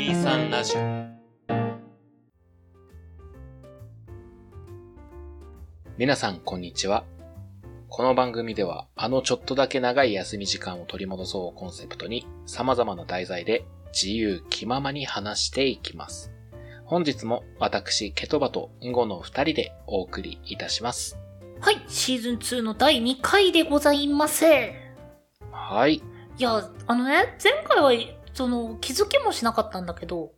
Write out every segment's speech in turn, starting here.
23ラジオ皆さんこんにちは。この番組ではあのちょっとだけ長い休み時間を取り戻そうをコンセプトに様々な題材で自由気ままに話していきます。本日も私、ケトバとンゴの二人でお送りいたします。はい、シーズン2の第2回でございます。いはい。や、あのね、前回は、その、気づきもしなかったんだけど、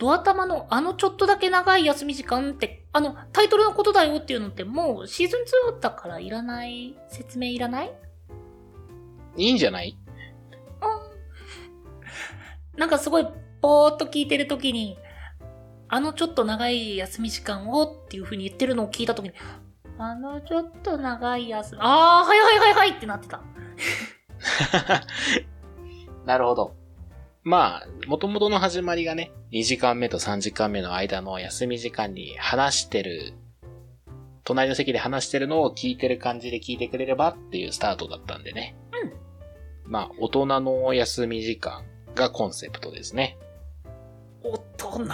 ドア玉のあのちょっとだけ長い休み時間って、あの、タイトルのことだよっていうのってもうシーズン2だからいらない？説明いらない？いいんじゃない？なんかすごい、ぼーっと聞いてるときに、あのちょっと長い休み時間をっていう風に言ってるのを聞いたときに、あのちょっと長い休み、あー、はいはいはいはいってなってた。なるほど。まあ、元々の始まりがね、2時間目と3時間目の間の休み時間に話してる、隣の席で話してるのを聞いてる感じで聞いてくれればっていうスタートだったんでね。うん。まあ、大人の休み時間がコンセプトですね。大人。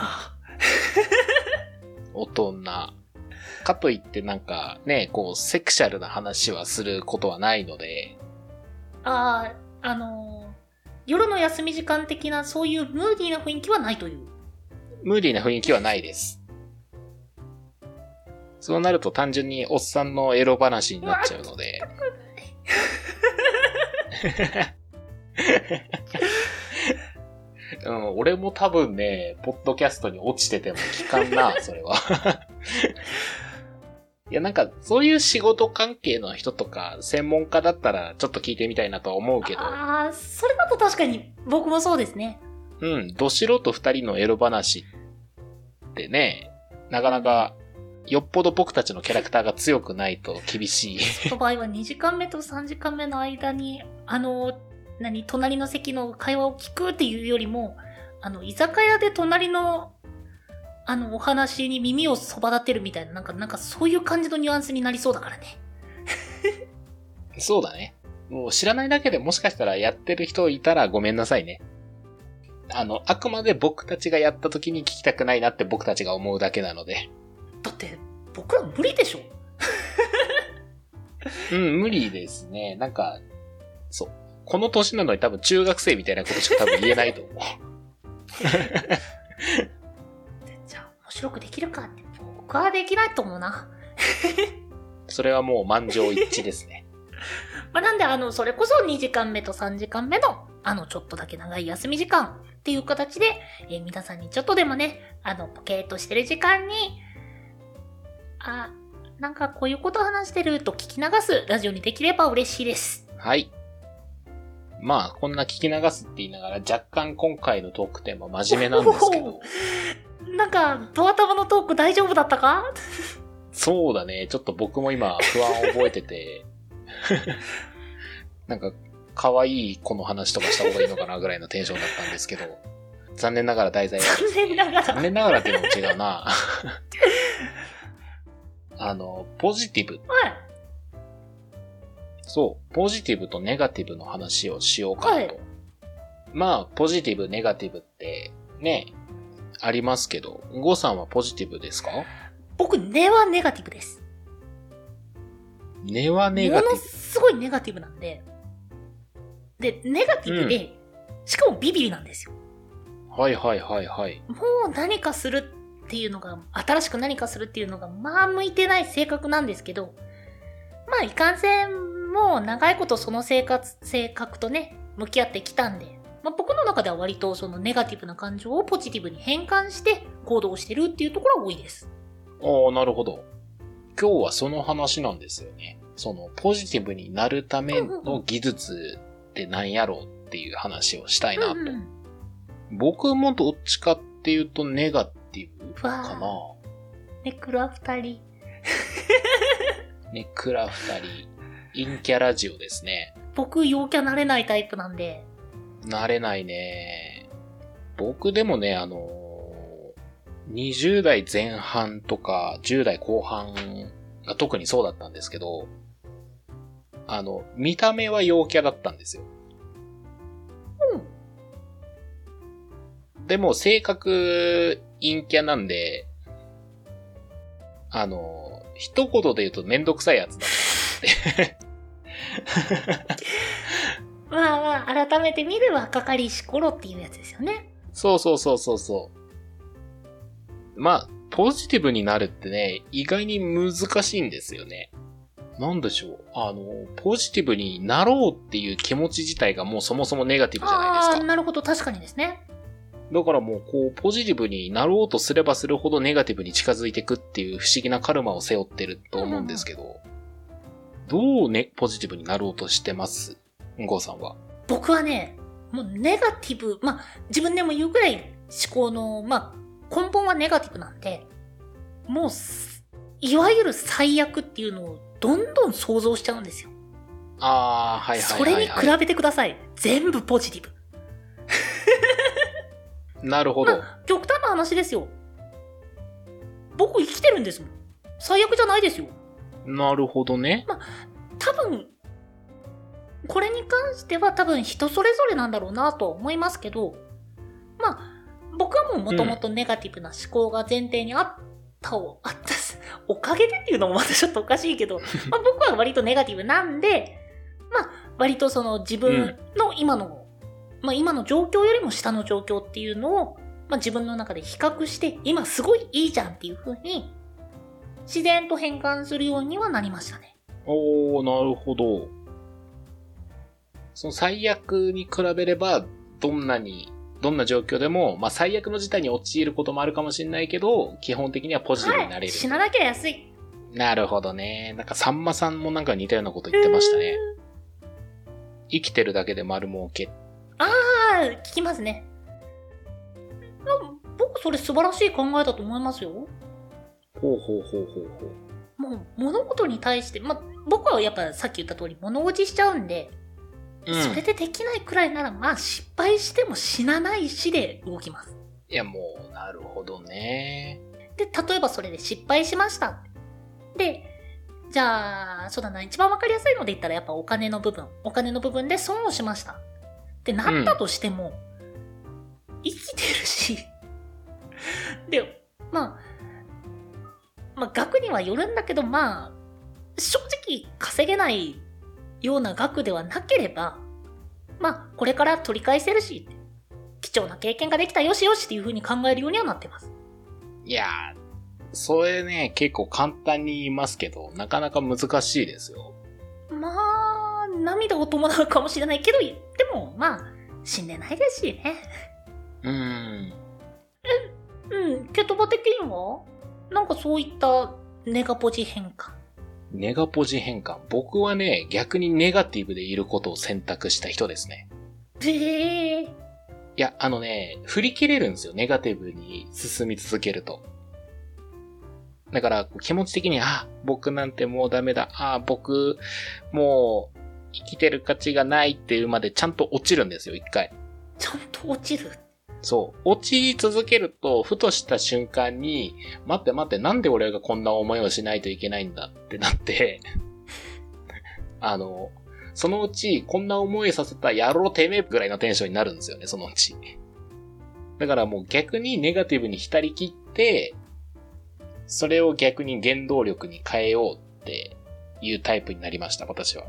大人。かといってなんかね、こう、セクシャルな話はすることはないので、あー、あのー夜の休み時間的なそういうムーディーな雰囲気はないという。ムーディーな雰囲気はないです。そうなると単純におっさんのエロ話になっちゃうので。うん、俺も多分ね、ポッドキャストに落ちてても聞かんな、それは。いや、なんか、そういう仕事関係の人とか、専門家だったら、ちょっと聞いてみたいなとは思うけど、あー、それだと確かに僕もそうですね。うん、ど素人二人のエロ話ってね、なかなか、よっぽど僕たちのキャラクターが強くないと厳しい。その場合は2時間目と3時間目の間に、あの、何、隣の席の会話を聞くっていうよりも、あの、居酒屋で隣の、あの、お話に耳をそば立てるみたいな、なんか、なんかそういう感じのニュアンスになりそうだからね。そうだね。もう知らないだけでもしかしたらやってる人いたらごめんなさいね。あの、あくまで僕たちがやった時に聞きたくないなって僕たちが思うだけなので。だって、僕ら無理でしょ うん、無理ですね。なんか、そう。この年なのに多分中学生みたいなことしか多分言えないと思う。白くできるかって、僕はできないと思うな。それはもう満場一致ですね。まあ、なんで、あの、それこそ2時間目と3時間目の、あの、ちょっとだけ長い休み時間っていう形で、えー皆さんにちょっとでもね、あの、ポケーっとしてる時間に、あ、なんかこういうこと話してると聞き流すラジオにできれば嬉しいです。はい。まあ、こんな聞き流すって言いながら若干今回のトークテーマ真面目なんですけど、なんか、ドア玉のトーク大丈夫だったか？そうだね。ちょっと僕も今不安を覚えてて、なんか、可愛い子の話とかした方がいいのかなぐらいのテンションだったんですけど、残念ながら題材が、残念ながら。残念ながらっていうのも違うな。あの、ポジティブ。はい。そう、ポジティブとネガティブの話をしようかなと。はいまあ、ポジティブ、ネガティブって、ね、ありますけど、ゴーさんはポジティブですか？僕、根はネガティブです。根はネガティものすごいネガティブなんで。で、ネガティブで、しかもビビリなんですよ。ブ。はいはいはいはい。もう何かするっていうのが、新しく何かするっていうのが、まあ向いてない性格なんですけど、まあいかんせん、もう長いことその生活、性格とね、向き合ってきたんで、まあ僕の中では割とそのネガティブな感情をポジティブに変換して行動してるっていうところが多いです。おー、なるほど。今日はその話なんですよね。その、ポジティブになるための技術って何やろうっていう話をしたいなと。うんうん僕もどっちかっていうとネガティブかわな。ネクラ二人。ネクラ二人、陰キャラジオですね。僕陽キャなれないタイプなんで、慣れないね。僕でもね、あのー、20代前半とか10代後半が特にそうだったんですけど、あの、見た目は陽キャだったんですよ。うんでも性格陰キャなんで、あの、一言で言うとめんどくさいやつだって。まあまあ、改めて見る若かりし頃っていうやつですよね。そうそうそうそうそう。まあ、ポジティブになるってね、意外に難しいんですよね。なんでしょう。あの、ポジティブになろうっていう気持ち自体がもうそもそもネガティブじゃないですああー、か。なるほど、確かにですね。だからもう、こう、ポジティブになろうとすればするほどネガティブに近づいていくっていう不思議なカルマを背負ってると思うんですけど、どうね、ポジティブになろうとしてます？んごさんは？僕はね、もうネガティブ、まあ、自分でも言うぐらい思考の、まあ、根本はネガティブなんで、もうす、いわゆる最悪っていうのをどんどん想像しちゃうんですよ。ああ、はいはいそはい、はい。れに比べてください。全部ポジティブ。なるほど。まあ、極端な話ですよ。僕生きてるんですもん。最悪じゃないですよ。なるほどね。多分、これに関しては多分人それぞれなんだろうなとは思いますけど、まあ、僕はもうもともとネガティブな思考が前提にあったを、あったす、おかげでっていうのもまたちょっとおかしいけど、まあ僕は割とネガティブなんで、まあ割とその自分の今の、まあ今の状況よりも下の状況っていうのを、まあ自分の中で比較して、今すごいいいじゃんっていう風に、自然と変換するようにはなりましたね。おー、なるほど。その最悪に比べれば、どんなに、どんな状況でも、まあ最悪の事態に陥ることもあるかもしれないけど、基本的にはポジティブになれる。死ななきゃ安い。なるほどね。なんかさんまさんもなんか似たようなこと言ってましたね。生きてるだけで丸儲け。ああ、聞きますね。僕それ素晴らしい考えだと思いますよ。ほうほうほうほうほう。もう物事に対して、まあ僕はやっぱさっき言った通り物落ちしちゃうんで、うん。それでできないくらいならまあ失敗しても死なないしで動きます。いやもう、なるほどね。で、例えばそれで失敗しました。で、じゃあ、そうだな、一番わかりやすいので言ったらやっぱお金の部分。お金の部分で損をしました。ってなったとしても、生きてるし。で、まあ、まあ額にはよるんだけど、まあ、正直稼げないような額ではなければ、まあ、これから取り返せるし、貴重な経験ができたよしよしっていう風に考えるようにはなってます。いやー、それね、結構簡単に言いますけど、なかなか難しいですよ。まあ、涙を伴うかもしれないけど、でも、まあ、死んでないですしね。うーん。うん、ケトバ的にはなんかそういったネガポジ変化。ネガポジ変換。僕はね、逆にネガティブでいることを選択した人ですね。へえ。いや、あのね、振り切れるんですよ。ネガティブに進み続けると。だから、気持ち的に、あ、僕なんてもうダメだ。あ、僕、もう、生きてる価値がないっていうまでちゃんと落ちるんですよ、一回。ちゃんと落ちる？そう。落ち続けると、ふとした瞬間に、待って待って、なんで俺がこんな思いをしないといけないんだってなって、あの、そのうち、こんな思いさせた野郎てめえぐらいのテンションになるんですよね、そのうち。だからもう逆にネガティブに浸り切って、それを逆に原動力に変えようっていうタイプになりました、私は。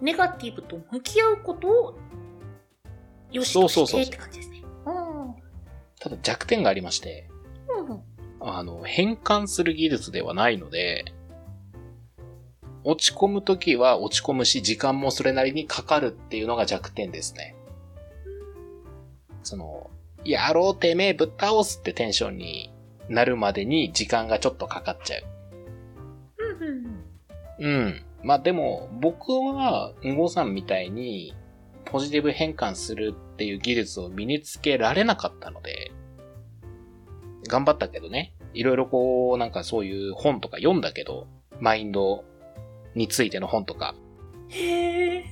ネガティブと向き合うことを、よしとそうそうそうしてって感じですね。うん。ただ弱点がありまして、うん。あの、変換する技術ではないので、落ち込むときは落ち込むし、時間もそれなりにかかるっていうのが弱点ですね。その、やろうてめえぶっ倒すってテンションになるまでに時間がちょっとかかっちゃう。うん。まあでも、僕は、んごさんみたいに、ポジティブ変換するっていう技術を身につけられなかったので、頑張ったけどね。いろいろこう、なんかそういう本とか読んだけど、マインドについての本とか、へえ。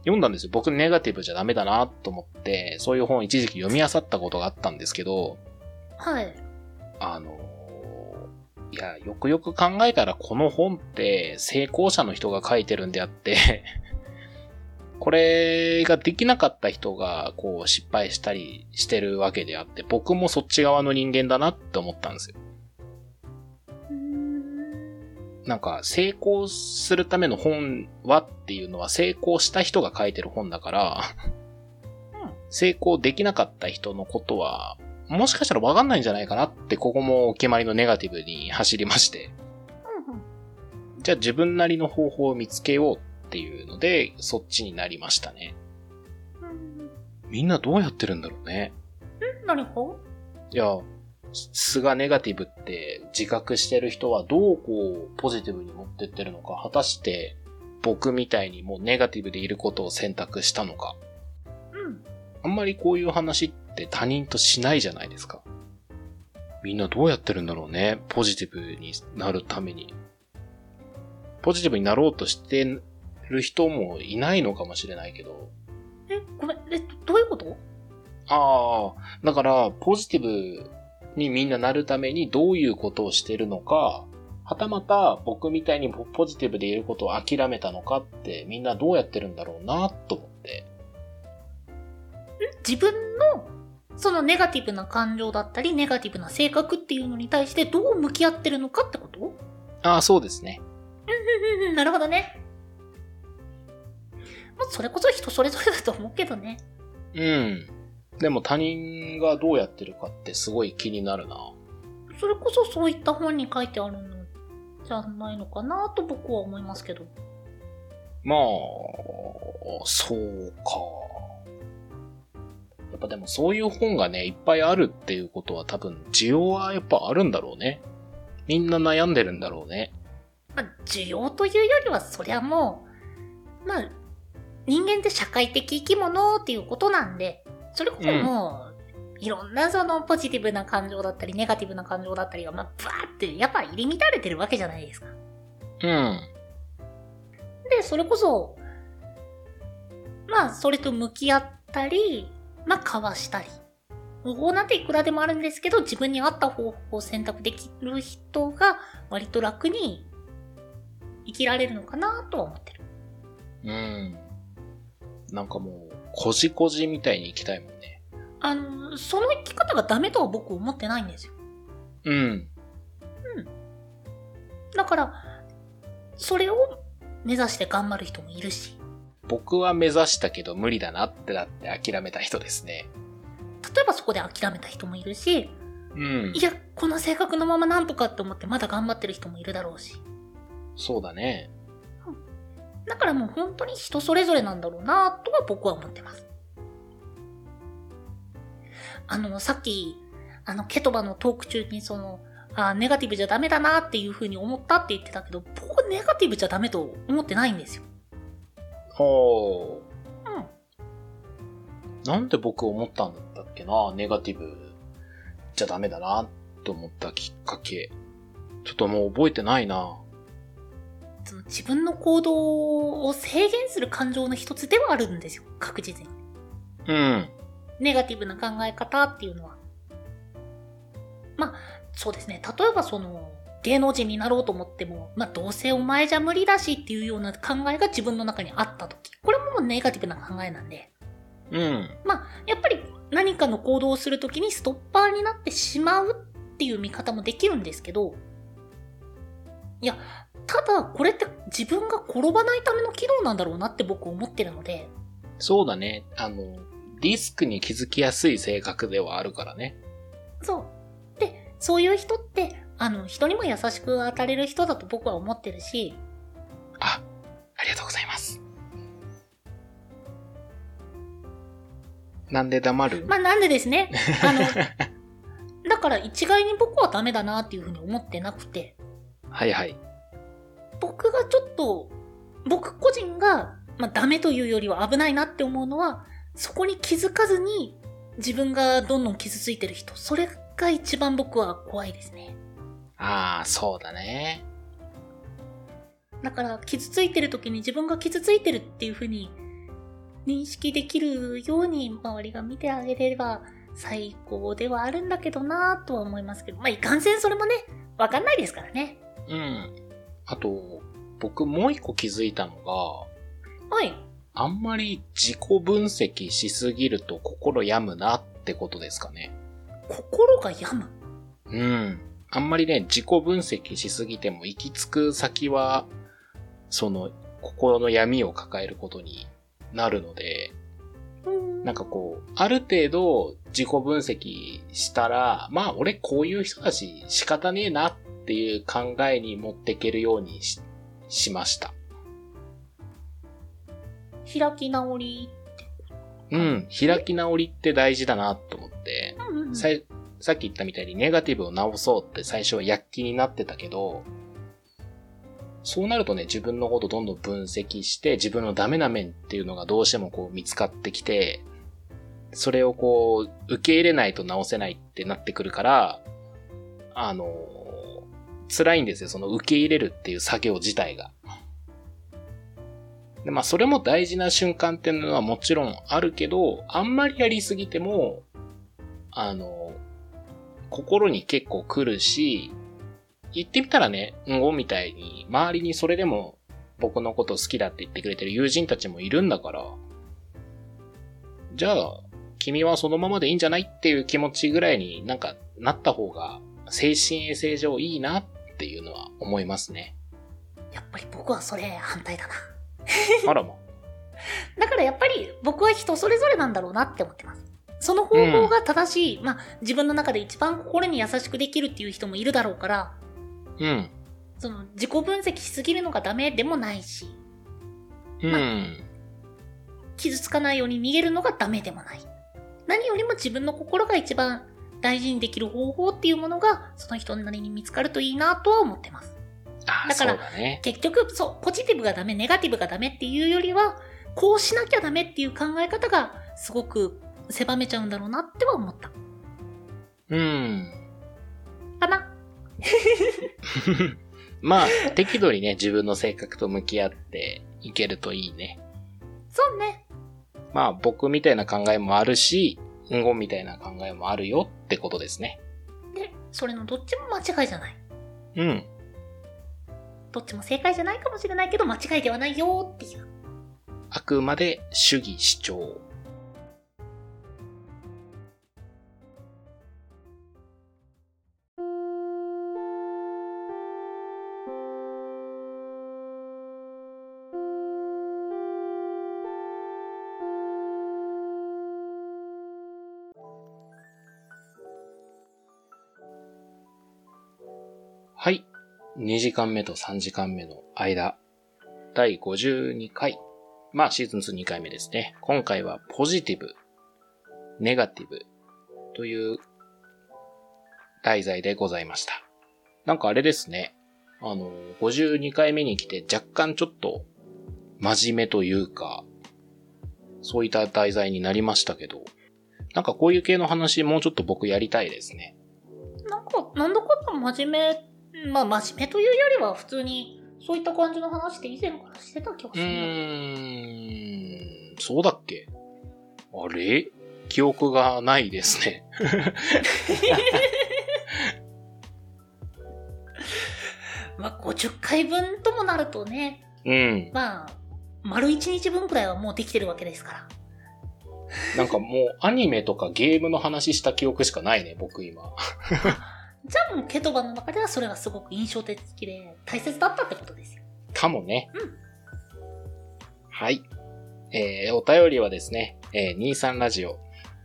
読んだんですよ。僕ネガティブじゃダメだなと思って、そういう本を一時期読み漁ったことがあったんですけど、はい。あのいや、よくよく考えたらこの本って成功者の人が書いてるんであって、これができなかった人が、こう、失敗したりしてるわけであって、僕もそっち側の人間だなって思ったんですよ。なんか、成功するための本はっていうのは成功した人が書いてる本だから、成功できなかった人のことは、もしかしたらわかんないんじゃないかなって、ここもお決まりのネガティブに走りまして。じゃあ自分なりの方法を見つけようっていうので、そっちになりましたね。うんみんなどうやってるんだろうね。うん何か？いや、素がネガティブって自覚してる人はどうこうポジティブに持ってってるのか、果たして僕みたいにもうネガティブでいることを選択したのか。うん。あんまりこういう話って他人としないじゃないですか。みんなどうやってるんだろうね。ポジティブになるために。ポジティブになろうとしてる人もいないのかもしれないけど。え、ごめん、え、どういうこと？ああ、だから、ポジティブにみんななるためにどういうことをしてるのか、はたまた僕みたいにポポジティブでいることを諦めたのかってみんなどうやってるんだろうなと思って。自分の、そのネガティブな感情だったり、ネガティブな性格っていうのに対してどう向き合ってるのかってこと？ああ、そうですね。うんうんうん、なるほどね。まあ、それこそ人それぞれだと思うけどね。うん。でも他人がどうやってるかってすごい気になるな。それこそそういった本に書いてあるのじゃないのかなと僕は思いますけど。まあ、そうか。やっぱでもそういう本がね、いっぱいあるっていうことは多分需要はやっぱあるんだろうね。みんな悩んでるんだろうね。まあ、需要というよりは、そりゃもう、まあ、人間って社会的生き物っていうことなんで、それこそもう、いろんなそのポジティブな感情だったり、ネガティブな感情だったりが、まあ、バーって、やっぱ入り乱れてるわけじゃないですか。うん。で、それこそ、まあ、それと向き合ったり、まあ、交わしたり。方法なんていくらでもあるんですけど、自分に合った方法を選択できる人が、割と楽に生きられるのかなとは思ってる。うん。なんかもう、こじこじみたいに生きたいもんね。あの、その生き方がダメとは僕思ってないんですよ。うん。だから、それを目指して頑張る人もいるし、僕は目指したけど無理だなってなって諦めた人ですね。例えばそこで諦めた人もいるし、うんい。や、この性格のままなんとかって思ってまだ頑張ってる人もいるだろうし。そうだね。だからもう本当に人それぞれなんだろうなとは僕は思ってます。あの、さっき、あの、ケトバのトーク中にその、あネガティブじゃダメだなっていう風に思ったって言ってたけど、僕ネガティブじゃダメと思ってないんですよ。ほうん。う。なんで僕思ったんだっけなネガティブじゃダメだなと思ったきっかけ。ちょっともう覚えてないなその自分の行動を制限する感情の一つではあるんですよ。確実に。うん。ネガティブな考え方っていうのは。まあ、そうですね。例えばその、芸能人になろうと思っても、まあ、どうせお前じゃ無理だしっていうような考えが自分の中にあったとき。これもネガティブな考えなんで。うん。まあ、やっぱり何かの行動をするときにストッパーになってしまうっていう見方もできるんですけど、いや、ただこれって自分が転ばないための機能なんだろうなって僕思ってるので、そうだね。あの、リスクに気づきやすい性格ではあるからね。そう。で、そういう人って、あの、人にも優しく当たれる人だと僕は思ってるし、あ、ありがとうございます。なんで黙る、まあなんでですね、あの、だから一概に僕はダメだなっていうふうに思ってなくて、はいはい。僕がちょっと、僕個人が、まあダメというよりは危ないなって思うのは、そこに気づかずに自分がどんどん傷ついてる人、それが一番僕は怖いですね。ああ、そうだね。だから傷ついてる時に自分が傷ついてるっていう風に認識できるように周りが見てあげれば最高ではあるんだけどなぁとは思いますけど、まあいかんせんそれもね、わかんないですからね。うん。あと、僕もう一個気づいたのが、はい。あんまり自己分析しすぎると心病むなってことですかね。心が病む？うん。あんまりね、自己分析しすぎても行き着く先は、その、心の闇を抱えることになるので、なんかこう、ある程度自己分析したら、まあ俺こういう人だし仕方ねえなっていう考えに持っていけるようにししました。開き直り。うん、開き直りって大事だなと思って、うんうんさいさっき言ったみたいにネガティブを直そうって最初は躍起になってたけど、そうなるとね、自分のことどんどん分析して、自分のダメな面っていうのがどうしてもこう見つかってきて、それをこう、受け入れないと直せないってなってくるから、あの、辛いんですよ、その受け入れるっていう作業自体が。で、まあ、それも大事な瞬間っていうのはもちろんあるけど、あんまりやりすぎても、あの、心に結構来るし、言ってみたらね、うんごみたいに、周りにそれでも僕のこと好きだって言ってくれてる友人たちもいるんだから、じゃあ、君はそのままでいいんじゃないっていう気持ちぐらいになんかなった方が、精神衛生上いいなっていうのは思いますね。やっぱり僕はそれ反対だな。あらま。だからやっぱり僕は人それぞれなんだろうなって思ってます。その方法が正しい、まあ自分の中で一番心に優しくできるっていう人もいるだろうから、うん。その自己分析しすぎるのがダメでもないし、うん。傷つかないように逃げるのがダメでもない。何よりも自分の心が一番大事にできる方法っていうものがその人なりに見つかるといいなとは思ってます。ああ、そだからね。結局、そう、ポジティブがダメ、ネガティブがダメっていうよりは、こうしなきゃダメっていう考え方がすごく狭めちゃうんだろうなっては思った。うん。かな？まあ、適度にね、自分の性格と向き合っていけるといいね。そうね。まあ、僕みたいな考えもあるし、語みたいな考えもあるよってことですね。で、それのどっちも間違いじゃない。うん。どっちも正解じゃないかもしれないけど、間違いではないよっていう。あくまで主義主張。はい。2時間目と3時間目の間、第52回。まあ、シーズン2 2回目ですね。今回はポジティブ、ネガティブという題材でございました。なんかあれですね。あの、52回目に来て若干ちょっと真面目というか、そういった題材になりましたけど、なんかこういう系の話もうちょっと僕やりたいですね。なんか、なんだかんだ真面目、まあ真面目というよりは普通に、そういった感じの話って以前からしてた気がうするな。ーん、そうだっけ？あれ？記憶がないですね。まあ50回分ともなるとね、うん。まあ、丸1日分くらいはもうできてるわけですから。なんかもうアニメとかゲームの話した記憶しかないね、僕今。じゃあもうケトバの中ではそれがすごく印象的で大切だったってことですよ。かもね。うんはい。えー、お便りはですね、えー、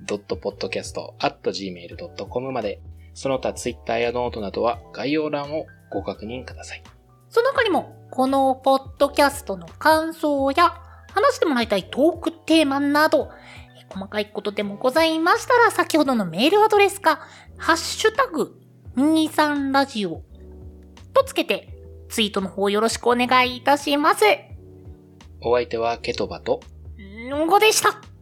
23radio.podcast.gmail.com まで、その他ツイッターやノートなどは概要欄をご確認ください。その他にも、このポッドキャストの感想や、話してもらいたいトークテーマなど、え細かいことでもございましたら、先ほどのメールアドレスか、ハッシュタグ、23ラジオとつけて、ツイートの方よろしくお願いいたします。お相手はケトバと、んごでした。